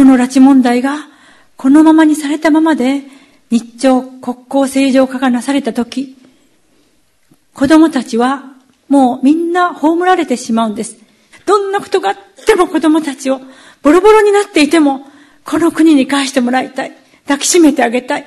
この拉致問題がこのままにされたままで日朝国交正常化がなされた時き、子供たちはもうみんな葬られてしまうんです。どんなことがあっても子供たちをボロボロになっていても、この国に返してもらいたい。抱きしめてあげたい。